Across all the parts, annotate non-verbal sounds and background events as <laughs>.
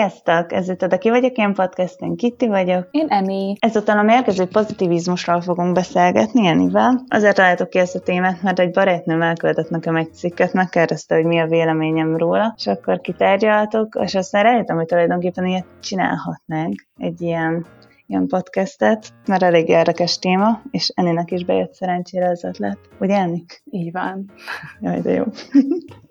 Sziasztok! Ez itt a Ki vagyok én podcast, én Kitti vagyok. Én Emi. Ezután a mérkező pozitivizmusról fogunk beszélgetni Enivel. Azért találtuk ki ezt a témát, mert egy barátnőm elküldött nekem egy cikket, megkérdezte, hogy mi a véleményem róla, és akkor kitárgyaltok, és aztán rájöttem, hogy tulajdonképpen ilyet csinálhatnánk, egy ilyen ilyen podcastet, mert elég érdekes téma, és Eninek is bejött szerencsére az ötlet. Ugye, Ennik? Így van. Jaj, de jó. <laughs>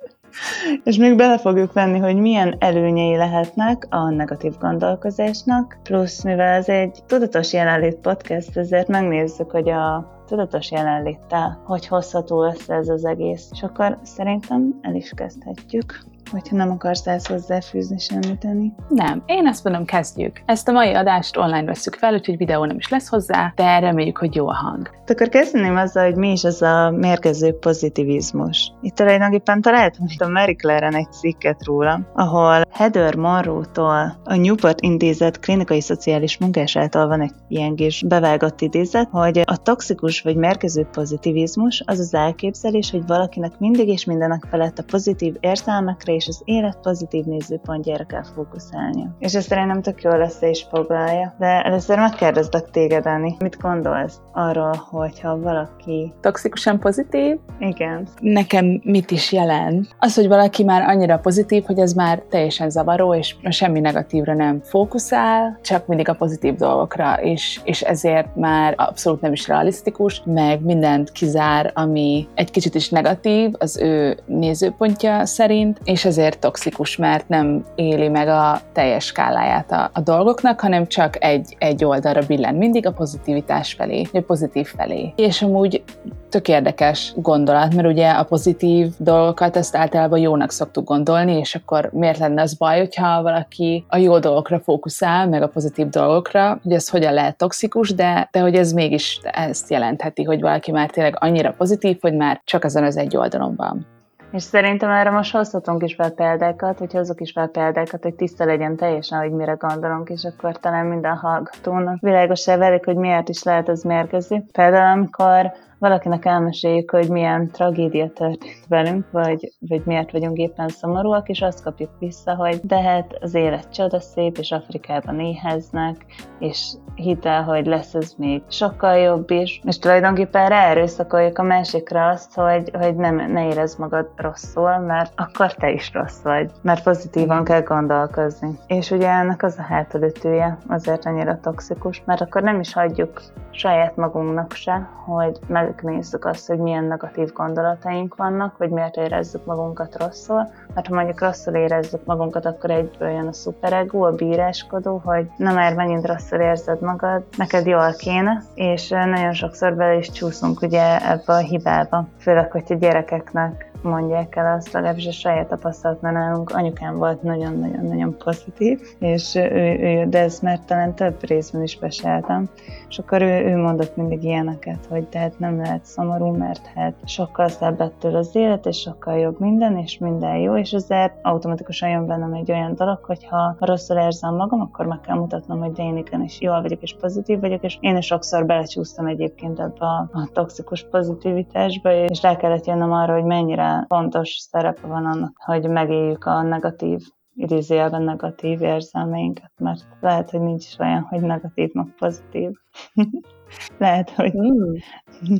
És még bele fogjuk venni, hogy milyen előnyei lehetnek a negatív gondolkozásnak, plusz mivel ez egy tudatos jelenlét podcast, ezért megnézzük, hogy a tudatos jelenléttel hogy hozható össze ez az egész. És akkor szerintem el is kezdhetjük hogyha nem akarsz ezt hozzáfűzni semmit, Eni. Nem, én azt mondom, kezdjük. Ezt a mai adást online veszük fel, úgyhogy videó nem is lesz hozzá, de reméljük, hogy jó a hang. De akkor kezdeném azzal, hogy mi is az a mérgező pozitivizmus. Itt tulajdonképpen találtam itt a Mary Claire-en egy cikket róla, ahol Heather Monroe-tól a Newport Intézet klinikai szociális munkás által van egy ilyen kis bevágott idézet, hogy a toxikus vagy mérgező pozitivizmus az az elképzelés, hogy valakinek mindig és mindenek felett a pozitív érzelmekre és az élet pozitív nézőpontjára kell fókuszálnia. És ezt szerintem tök jól össze is foglalja. De először megkérdezlek téged, Ani, mit gondolsz arról, hogyha valaki... Toxikusan pozitív? Igen. Nekem mit is jelent? Az, hogy valaki már annyira pozitív, hogy ez már teljesen zavaró, és semmi negatívra nem fókuszál, csak mindig a pozitív dolgokra, és, és ezért már abszolút nem is realisztikus, meg mindent kizár, ami egy kicsit is negatív az ő nézőpontja szerint, és ezért toxikus, mert nem éli meg a teljes skáláját a, a dolgoknak, hanem csak egy, egy oldalra billen mindig a pozitivitás felé, a pozitív felé. És amúgy tök érdekes gondolat, mert ugye a pozitív dolgokat ezt általában jónak szoktuk gondolni, és akkor miért lenne az baj, hogyha valaki a jó dolgokra fókuszál, meg a pozitív dolgokra, hogy ez hogyan lehet toxikus, de, de hogy ez mégis ezt jelentheti, hogy valaki már tényleg annyira pozitív, hogy már csak azon az egy oldalon van. És szerintem erre most hozhatunk is fel példákat, hogy hozok is fel példákat, hogy tiszta legyen teljesen, hogy mire gondolunk, és akkor talán minden hallgatónak világosá válik, hogy miért is lehet ez mérgező. Például amikor valakinek elmeséljük, hogy milyen tragédia történt velünk, vagy, vagy miért vagyunk éppen szomorúak, és azt kapjuk vissza, hogy de hát az élet csodaszép, és Afrikában éheznek, és hitel, hogy lesz ez még sokkal jobb is, és tulajdonképpen ráerőszakoljuk a másikra azt, hogy, hogy nem, ne érezd magad rosszul, mert akkor te is rossz vagy, mert pozitívan kell gondolkozni. És ugye ennek az a hátulütője azért annyira toxikus, mert akkor nem is hagyjuk saját magunknak se, hogy meg megnézzük azt, hogy milyen negatív gondolataink vannak, hogy miért érezzük magunkat rosszul, mert ha mondjuk rosszul érezzük magunkat, akkor egyből jön a szuperego, a bíráskodó, hogy na már megint rosszul érzed magad, neked jól kéne, és nagyon sokszor bele is csúszunk ugye ebbe a hibába, főleg, hogy a gyerekeknek mondják el azt, legalábbis a saját tapasztalat, mert nálunk anyukám volt nagyon-nagyon-nagyon pozitív, és ő, ő, de ezt már talán több részben is beséltem, és akkor ő, ő mondott mindig ilyeneket, hogy tehát nem lehet szomorú, mert hát sokkal szebb ettől az élet, és sokkal jobb minden, és minden jó, és ezért automatikusan jön bennem egy olyan dolog, hogy ha rosszul érzem magam, akkor meg kell mutatnom, hogy de én igenis jól vagyok, és pozitív vagyok, és én is sokszor belecsúsztam egyébként ebbe a, a toxikus pozitivitásba, és rá kellett jönnöm arra, hogy mennyire fontos szerepe van annak, hogy megéljük a negatív idézőjelben negatív érzelmeinket, mert lehet, hogy nincs is olyan, hogy negatív, meg pozitív. <laughs> lehet, hogy, mm.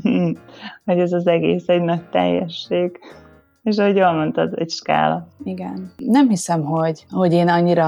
<laughs> hogy ez az egész egy nagy teljesség. És ahogy jól mondtad, egy skála. Igen. Nem hiszem, hogy, hogy én annyira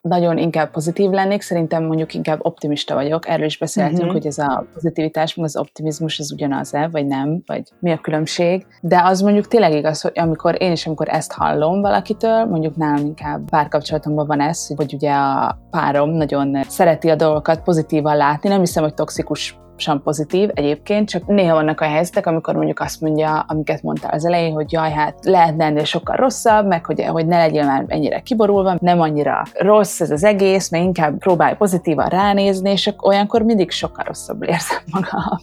nagyon inkább pozitív lennék, szerintem mondjuk inkább optimista vagyok. Erről is beszéltünk, uh-huh. hogy ez a pozitivitás, meg az optimizmus, ez ugyanaz-e, vagy nem, vagy mi a különbség. De az mondjuk tényleg igaz, hogy amikor én is, amikor ezt hallom valakitől, mondjuk nálam inkább párkapcsolatomban van ez, hogy ugye a párom nagyon szereti a dolgokat pozitívan látni. Nem hiszem, hogy toxikus sem pozitív egyébként, csak néha vannak a helyzetek, amikor mondjuk azt mondja, amiket mondtál az elején, hogy jaj, hát lehetne ennél sokkal rosszabb, meg hogy, hogy ne legyél már ennyire kiborulva, nem annyira rossz ez az egész, mert inkább próbálj pozitívan ránézni, és olyankor mindig sokkal rosszabbul érzem <laughs> magam,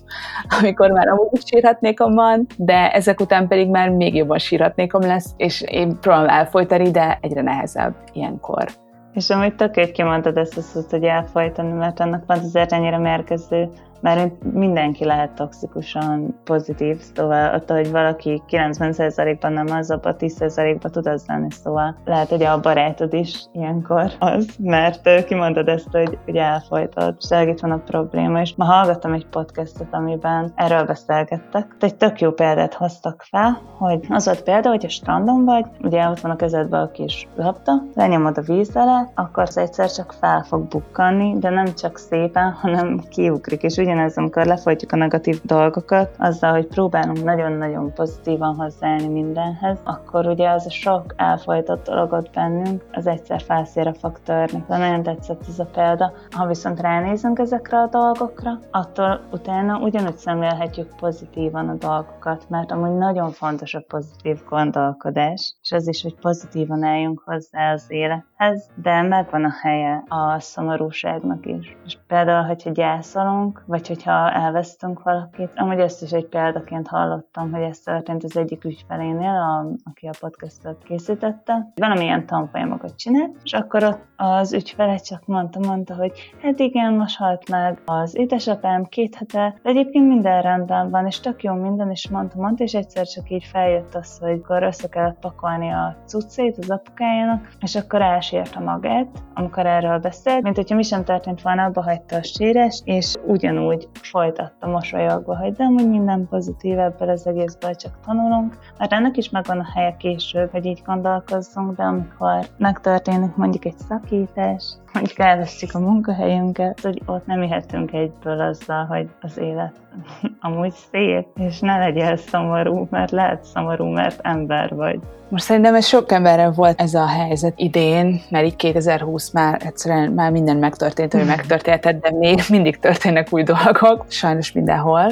amikor már amúgy sírhatnékom van, de ezek után pedig már még jobban sírhatnékom lesz, és én próbálom elfolytani, de egyre nehezebb ilyenkor. És amúgy tök kimondtad ezt a szót, hogy elfolytani, mert annak van azért ennyire mérkező mert mindenki lehet toxikusan pozitív, szóval ott, hogy valaki 90%-ban nem az, abban 10%-ban tud az lenni, szóval lehet, hogy a barátod is ilyenkor az, mert kimondod ezt, hogy, hogy elfolytod, és itt van a probléma, és ma hallgattam egy podcastot, amiben erről beszélgettek. Egy tök jó példát hoztak fel, hogy az volt példa, hogy a strandon vagy, ugye ott van a kezedben a kis labda, lenyomod a víz alá, akkor egyszer csak fel fog bukkanni, de nem csak szépen, hanem kiugrik. És ugyanez, amikor lefolytjuk a negatív dolgokat, azzal, hogy próbálunk nagyon-nagyon pozitívan hozzáállni mindenhez, akkor ugye az a sok elfolytott dolgot bennünk, az egyszer felszére fog törni. De nagyon tetszett ez a példa. Ha viszont ránézünk ezekre a dolgokra, attól utána ugyanúgy szemlélhetjük pozitívan a dolgokat, mert amúgy nagyon fontos a pozitív gondolkodás, és az is, hogy pozitívan álljunk hozzá az élethez, de megvan a helye a szomorúságnak is. És például, hogyha gyászolunk, vagy hogyha elvesztünk valakit, amúgy ezt is egy példaként hallottam, hogy ez történt az egyik ügyfelénél, a, aki a podcastot készítette. Valamilyen tanfolyamokat csinált, és akkor ott az ügyfele csak mondta, mondta, hogy hát igen, most halt meg az édesapám két hete, de egyébként minden rendben van, és tök jó minden, és mondta, mondta, és egyszer csak így feljött az, hogy akkor össze kellett pakolni a cuccét az apukájának, és akkor elsírta magát, amikor erről beszélt, mint hogyha mi sem történt volna, abba hagyta a sírás, és ugyanúgy folytatta mosolyogva, hogy de amúgy minden pozitív ebből az egészből csak tanulunk, mert ennek is megvan a helye később, hogy így gondolkozzunk, de amikor megtörténik mondjuk egy szakítás, mondjuk elvesztjük a munkahelyünket, hogy ott nem ihetünk egyből azzal, hogy az élet <laughs> amúgy szép, és ne legyél szomorú, mert lehet szomorú, mert ember vagy. Most szerintem ez sok emberrel volt ez a helyzet idén, mert így 2020 már egyszerűen már minden megtörtént, ami megtörtént, de még mindig történnek új dolgok, sajnos mindenhol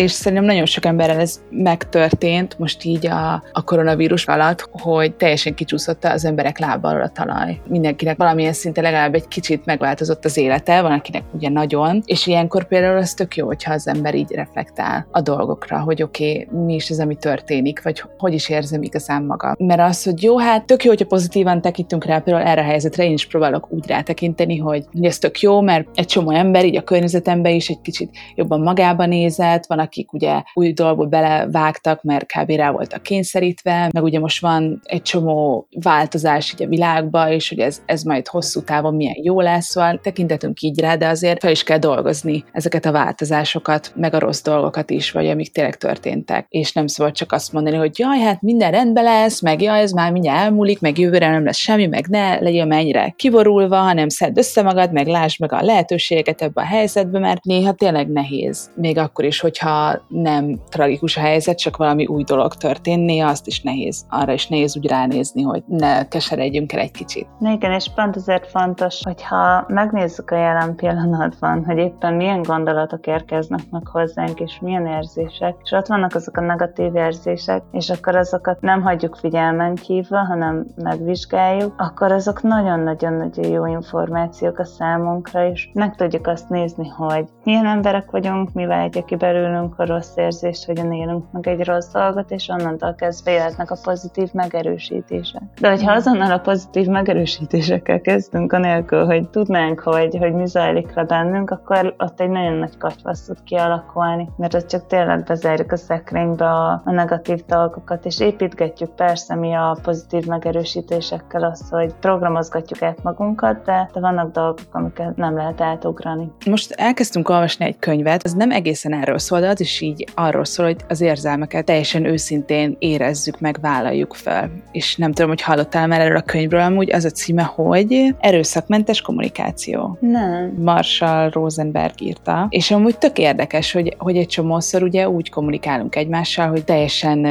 és szerintem nagyon sok emberrel ez megtörtént most így a, a koronavírus alatt, hogy teljesen kicsúszott az emberek lábbal a talaj. Mindenkinek valamilyen szinte legalább egy kicsit megváltozott az élete, van akinek ugye nagyon, és ilyenkor például az tök jó, hogyha az ember így reflektál a dolgokra, hogy oké, okay, mi is az, ami történik, vagy hogy is érzem igazán maga. Mert az, hogy jó, hát tök jó, hogyha pozitívan tekintünk rá, például erre a helyzetre én is próbálok úgy rátekinteni, hogy, ez tök jó, mert egy csomó ember így a környezetemben is egy kicsit jobban magába nézett, van, akik ugye új dolgokba belevágtak, mert kb. rá voltak kényszerítve, meg ugye most van egy csomó változás így a világban, és hogy ez, ez majd hosszú távon milyen jó lesz, szóval tekintetünk így rá, de azért fel is kell dolgozni ezeket a változásokat, meg a rossz dolgokat is, vagy amik tényleg történtek. És nem szabad csak azt mondani, hogy jaj, hát minden rendben lesz, meg jaj, ez már mindjárt elmúlik, meg jövőre nem lesz semmi, meg ne legyél mennyire kiborulva, hanem szedd össze magad, meg lásd meg a lehetőséget ebbe a helyzetbe, mert néha tényleg nehéz. Még akkor is, hogyha nem tragikus a helyzet, csak valami új dolog történnie, azt is nehéz. Arra is nehéz úgy ránézni, hogy ne keseredjünk el egy kicsit. Na igen, és pont ezért fontos, hogyha megnézzük a jelen pillanatban, hogy éppen milyen gondolatok érkeznek meg hozzánk, és milyen érzések, és ott vannak azok a negatív érzések, és akkor azokat nem hagyjuk figyelmen kívül, hanem megvizsgáljuk, akkor azok nagyon-nagyon-nagyon jó információk a számunkra, és meg tudjuk azt nézni, hogy milyen emberek vagyunk, mi váltja ki belőlünk a rossz érzést, hogyan élünk meg egy rossz dolgot, és onnantól kezdve jöhetnek a pozitív megerősítések. De hogyha azonnal a pozitív megerősítésekkel kezdünk, anélkül, hogy tudnánk, hogy, hogy mi zajlik le bennünk, akkor ott egy nagyon nagy katyvasz tud kialakulni, mert ott csak tényleg bezárjuk a szekrénybe a, a negatív dolgokat, és építgetjük persze mi a pozitív megerősítésekkel azt, hogy programozgatjuk át magunkat, de, de vannak dolgok, amiket nem lehet átugrani. Most elkezdtünk olvasni egy könyvet, ez nem egészen erről szól, de az is így arról szól, hogy az érzelmeket teljesen őszintén érezzük meg, vállaljuk fel. És nem tudom, hogy hallottál már erről a könyvről, amúgy az a címe, hogy Erőszakmentes kommunikáció. Nem. Marshall Rosenberg írta. És amúgy tök érdekes, hogy, hogy egy csomószor ugye úgy kommunikálunk egymással, hogy teljesen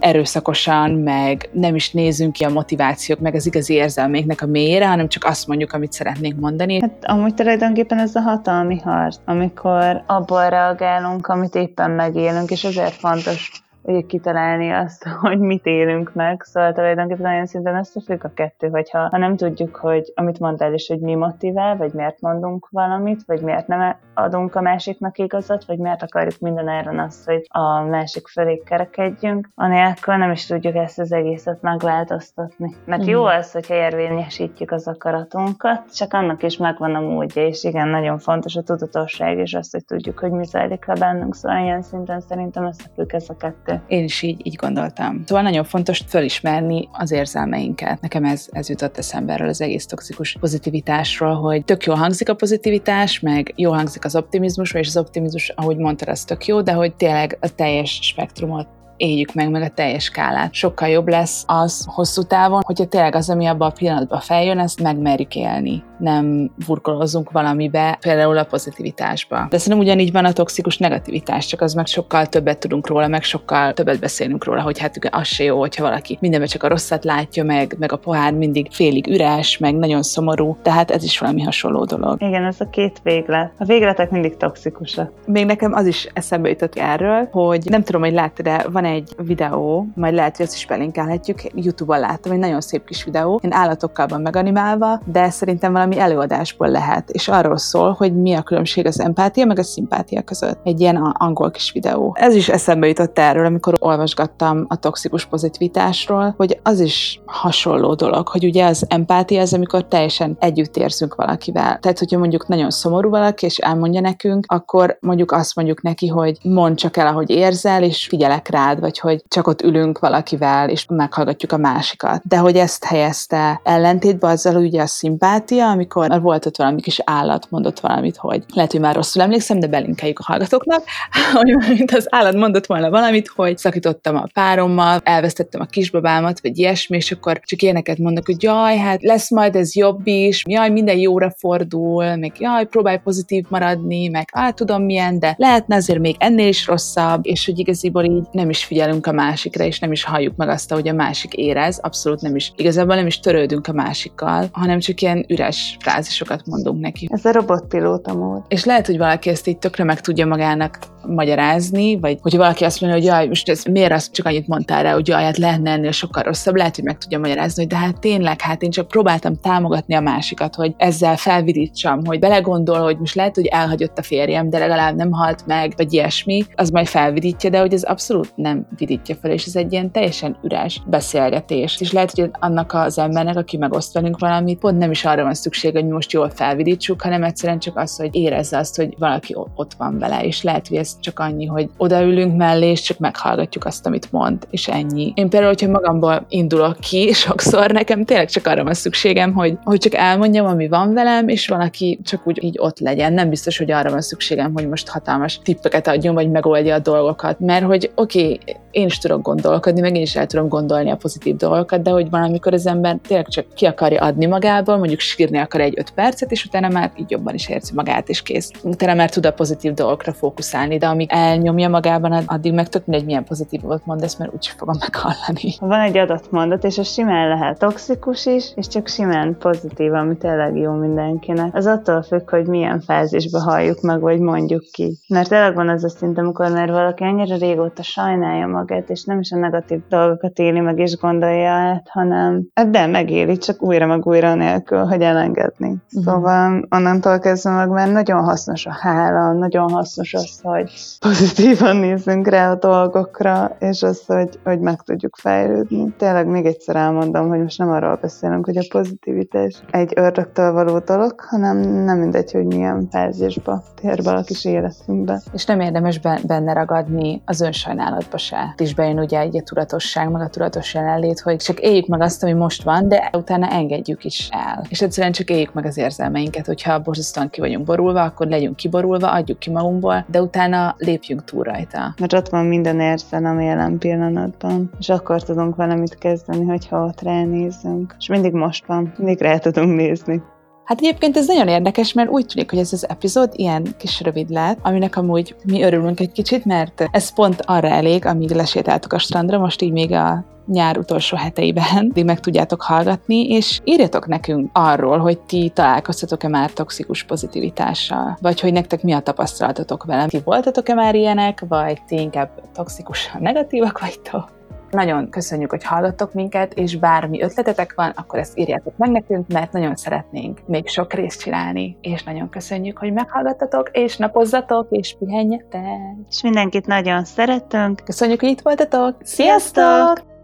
erőszakosan, meg nem is nézünk ki a motivációk, meg az igazi érzelméknek a mélyére, hanem csak azt mondjuk, amit szeretnénk mondani. Hát amúgy tulajdonképpen ez a hatalmi harc, amikor abból reagálunk, amit éppen megélünk, és ezért fontos ugye kitalálni azt, <laughs> hogy mit élünk meg, szóval tulajdonképpen olyan szinten összefügg a kettő, hogyha ha nem tudjuk, hogy amit mondtál is, hogy mi motivál, vagy miért mondunk valamit, vagy miért nem adunk a másiknak igazat, vagy miért akarjuk minden áron azt, hogy a másik felé kerekedjünk, anélkül nem is tudjuk ezt az egészet megváltoztatni. Mert mm. jó az, hogyha érvényesítjük az akaratunkat, csak annak is megvan a módja, és igen, nagyon fontos a tudatosság, és azt, hogy tudjuk, hogy mi zajlik le bennünk, szóval ilyen szinten szerintem összefügg ez a kettő. Én is így, így gondoltam. Szóval nagyon fontos fölismerni az érzelmeinket. Nekem ez, ez jutott eszembe erről az egész toxikus pozitivitásról, hogy tök jól hangzik a pozitivitás, meg jól hangzik az optimizmus, és az optimizmus, ahogy mondtad, az tök jó, de hogy tényleg a teljes spektrumot éljük meg, meg a teljes skálát. Sokkal jobb lesz az hosszú távon, hogyha tényleg az, ami abban a pillanatban feljön, ezt megmerjük élni. Nem burkolozunk valamibe, például a pozitivitásba. De szerintem ugyanígy van a toxikus negativitás, csak az meg sokkal többet tudunk róla, meg sokkal többet beszélünk róla, hogy hát az se jó, hogyha valaki mindenben csak a rosszat látja, meg, meg a pohár mindig félig üres, meg nagyon szomorú, tehát ez is valami hasonló dolog. Igen, ez a két véglet. A végletek mindig toxikusak. Még nekem az is eszembe jutott erről, hogy nem tudom, hogy láttad, de van egy videó, majd lehet, hogy azt is belinkelhetjük, YouTube-on láttam, egy nagyon szép kis videó, én állatokkal van meganimálva, de szerintem valami előadásból lehet, és arról szól, hogy mi a különbség az empátia meg a szimpátia között. Egy ilyen angol kis videó. Ez is eszembe jutott erről, amikor olvasgattam a toxikus pozitivitásról, hogy az is hasonló dolog, hogy ugye az empátia az, amikor teljesen együtt érzünk valakivel. Tehát, hogyha mondjuk nagyon szomorú valaki, és elmondja nekünk, akkor mondjuk azt mondjuk neki, hogy mondd csak el, ahogy érzel, és figyelek rád, vagy hogy csak ott ülünk valakivel, és meghallgatjuk a másikat. De hogy ezt helyezte ellentétbe azzal ugye a szimpátia, amikor volt ott valami kis állat, mondott valamit, hogy lehet, hogy már rosszul emlékszem, de belinkeljük a hallgatóknak, <laughs> hogy mint az állat mondott volna valamit, hogy szakítottam a párommal, elvesztettem a kisbabámat, vagy ilyesmi, és akkor csak ilyeneket mondok, hogy jaj, hát lesz majd ez jobb is, jaj, minden jóra fordul, meg jaj, próbálj pozitív maradni, meg hát tudom milyen, de lehetne azért még ennél is rosszabb, és hogy igaziból így nem is figyelünk a másikra, és nem is halljuk meg azt, hogy a másik érez, abszolút nem is, igazából nem is törődünk a másikkal, hanem csak ilyen üres frázisokat mondunk neki. Ez a robotpilóta mód. És lehet, hogy valaki ezt így tökre meg tudja magának magyarázni, vagy hogyha valaki azt mondja, hogy jaj, most ez miért azt csak annyit mondtál rá, hogy jaj, hát lehetne ennél sokkal rosszabb, lehet, hogy meg tudja magyarázni, hogy de hát tényleg, hát én csak próbáltam támogatni a másikat, hogy ezzel felvidítsam, hogy belegondol, hogy most lehet, hogy elhagyott a férjem, de legalább nem halt meg, vagy ilyesmi, az majd felvidítja, de hogy ez abszolút nem vidítja fel, és ez egy ilyen teljesen üres beszélgetés. És lehet, hogy annak az embernek, aki megoszt velünk valamit, pont nem is arra van szükség, hogy most jól felvidítsuk, hanem egyszerűen csak az, hogy érezze azt, hogy valaki ott van vele, és lehet, hogy ez csak annyi, hogy odaülünk mellé, és csak meghallgatjuk azt, amit mond, és ennyi. Én például, hogyha magamból indulok ki, <laughs> sokszor nekem tényleg csak arra van szükségem, hogy, hogy csak elmondjam, ami van velem, és valaki csak úgy így ott legyen. Nem biztos, hogy arra van szükségem, hogy most hatalmas tippeket adjon, vagy megoldja a dolgokat. Mert hogy oké, okay, én is tudok gondolkodni, meg én is el tudom gondolni a pozitív dolgokat, de hogy van, amikor az ember tényleg csak ki akarja adni magából, mondjuk sírni akar egy öt percet, és utána már így jobban is érzi magát, és kész. Utána már tud a pozitív dolgokra fókuszálni, de amíg elnyomja magában, addig meg tök mindegy, milyen pozitívot mond, ezt mert úgyse fogom meghallani. Van egy adott mondat, és az simán lehet toxikus is, és csak simán pozitív, ami tényleg jó mindenkinek. Az attól függ, hogy milyen fázisba halljuk meg, vagy mondjuk ki. Mert tényleg van az a szint, amikor már valaki annyira régóta sajnálja magát, és nem is a negatív dolgokat éli meg és gondolja át, hanem de megéli, csak újra meg újra nélkül, hogy elengedni. Uh-huh. Szóval onnantól kezdve meg már nagyon hasznos a hála, nagyon hasznos az, hogy pozitívan nézzünk rá a dolgokra, és az, hogy, hogy meg tudjuk fejlődni. Tényleg még egyszer elmondom, hogy most nem arról beszélünk, hogy a pozitivitás egy ördögtől való dolog, hanem nem mindegy, hogy milyen fázisba tér kis életünkbe. És nem érdemes benne ragadni az önsajnálatba se. Is bejön ugye egy a tudatosság, meg a tudatos jelenlét, hogy csak éljük meg azt, ami most van, de utána engedjük is el. És egyszerűen csak éljük meg az érzelmeinket, hogyha borzasztóan ki vagyunk borulva, akkor legyünk kiborulva, adjuk ki magunkból, de utána lépjünk túl rajta. Mert ott van minden érzelem jelen pillanatban, és akkor tudunk valamit kezdeni, hogyha ott ránézünk. És mindig most van, mindig rá tudunk nézni. Hát egyébként ez nagyon érdekes, mert úgy tűnik, hogy ez az epizód ilyen kis rövid lett, aminek amúgy mi örülünk egy kicsit, mert ez pont arra elég, amíg lesétáltok a strandra, most így még a nyár utolsó heteiben, de meg tudjátok hallgatni, és írjatok nekünk arról, hogy ti találkoztatok-e már toxikus pozitivitással, vagy hogy nektek mi a tapasztalatotok velem. Ti voltatok-e már ilyenek, vagy ti inkább toxikusan negatívak vagytok? Nagyon köszönjük, hogy hallgattok minket, és bármi ötletetek van, akkor ezt írjátok meg nekünk, mert nagyon szeretnénk még sok részt csinálni, és nagyon köszönjük, hogy meghallgattatok, és napozzatok, és pihenjetek. És mindenkit nagyon szeretünk. Köszönjük, hogy itt voltatok. Sziasztok!